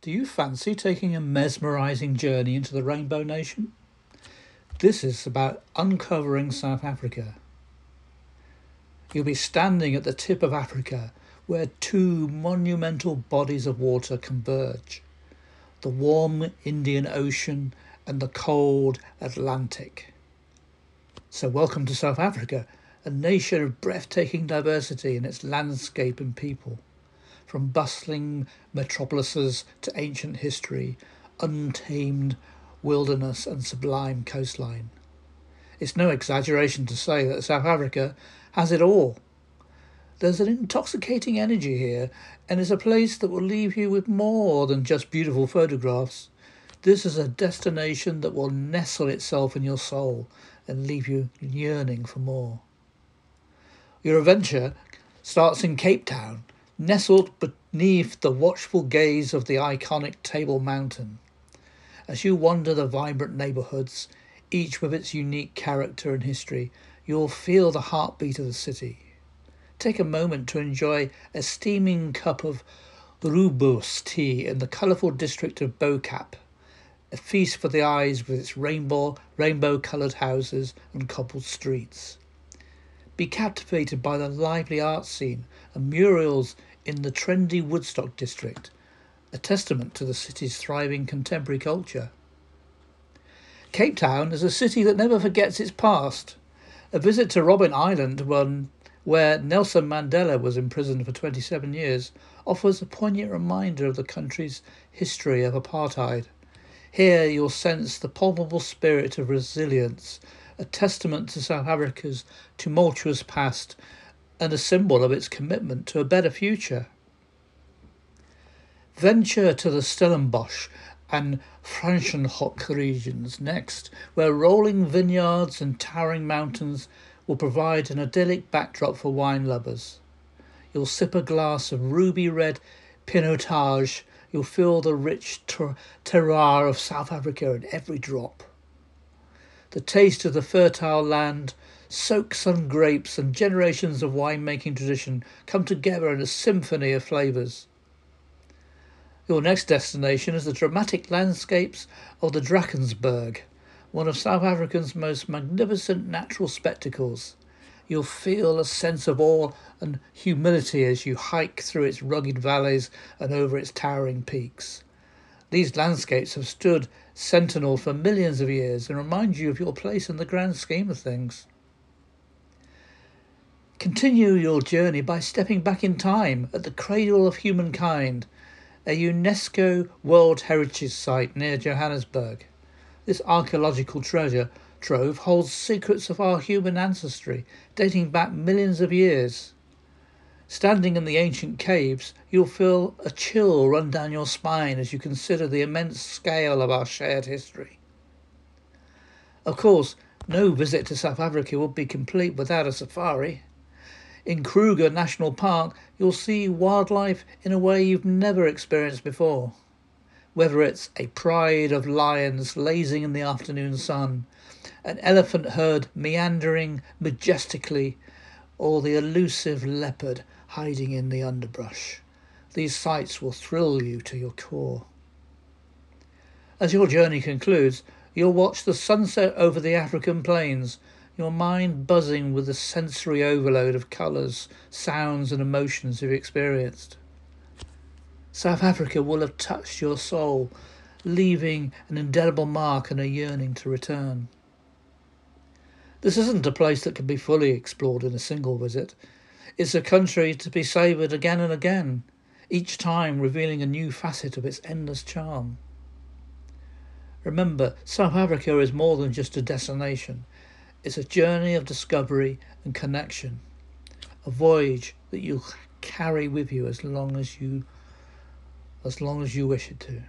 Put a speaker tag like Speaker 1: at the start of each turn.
Speaker 1: Do you fancy taking a mesmerising journey into the Rainbow Nation? This is about uncovering South Africa. You'll be standing at the tip of Africa where two monumental bodies of water converge the warm Indian Ocean and the cold Atlantic. So, welcome to South Africa, a nation of breathtaking diversity in its landscape and people from bustling metropolises to ancient history, untamed wilderness, and sublime coastline. It's no exaggeration to say that South Africa has it all. There's an intoxicating energy here, and it's a place that will leave you with more than just beautiful photographs. This is a destination that will nestle itself in your soul and leave you yearning for more. Your adventure starts in Cape Town, nestled beneath the watchful gaze of the iconic Table Mountain. As you wander the vibrant neighbourhoods, each with its unique character and history, you'll feel the heartbeat of the city. Take a moment to enjoy a steaming cup of rooibos tea in the colourful district of Bo-Kaap, a feast for the eyes with its rainbow rainbow coloured houses and cobbled streets. Be captivated by the lively art scene and murals in the trendy Woodstock district, a testament to the city's thriving contemporary culture. Cape Town is a city that never forgets its past. A visit to Robben Island, one where Nelson Mandela was imprisoned for 27 years, offers a poignant reminder of the country's history of apartheid. Here you'll sense the palpable spirit of resilience, a testament to South Africa's tumultuous past and a symbol of its commitment to a better future. Venture to the Stellenbosch and Franschhoek regions next, where rolling vineyards and towering mountains will provide an idyllic backdrop for wine lovers. You'll sip a glass of ruby red Pinotage. You'll feel the rich ter- terroir of South Africa in every drop. The taste of the fertile land soak-sun grapes and generations of winemaking tradition come together in a symphony of flavours. Your next destination is the dramatic landscapes of the Drakensberg, one of South Africa's most magnificent natural spectacles. You'll feel a sense of awe and humility as you hike through its rugged valleys and over its towering peaks. These landscapes have stood sentinel for millions of years and remind you of your place in the grand scheme of things. Continue your journey by stepping back in time at the cradle of humankind, a UNESCO World Heritage Site near Johannesburg. This archaeological treasure trove holds secrets of our human ancestry dating back millions of years. Standing in the ancient caves, you'll feel a chill run down your spine as you consider the immense scale of our shared history. Of course, no visit to South Africa would be complete without a safari. In Kruger National Park, you'll see wildlife in a way you've never experienced before. Whether it's a pride of lions lazing in the afternoon sun, an elephant herd meandering majestically, or the elusive leopard hiding in the underbrush, these sights will thrill you to your core. As your journey concludes, you'll watch the sunset over the African plains your mind buzzing with the sensory overload of colours, sounds, and emotions you've experienced. South Africa will have touched your soul, leaving an indelible mark and a yearning to return. This isn't a place that can be fully explored in a single visit. It's a country to be savoured again and again, each time revealing a new facet of its endless charm. Remember, South Africa is more than just a destination. It's a journey of discovery and connection, a voyage that you'll carry with you as long as you as long as you wish it to.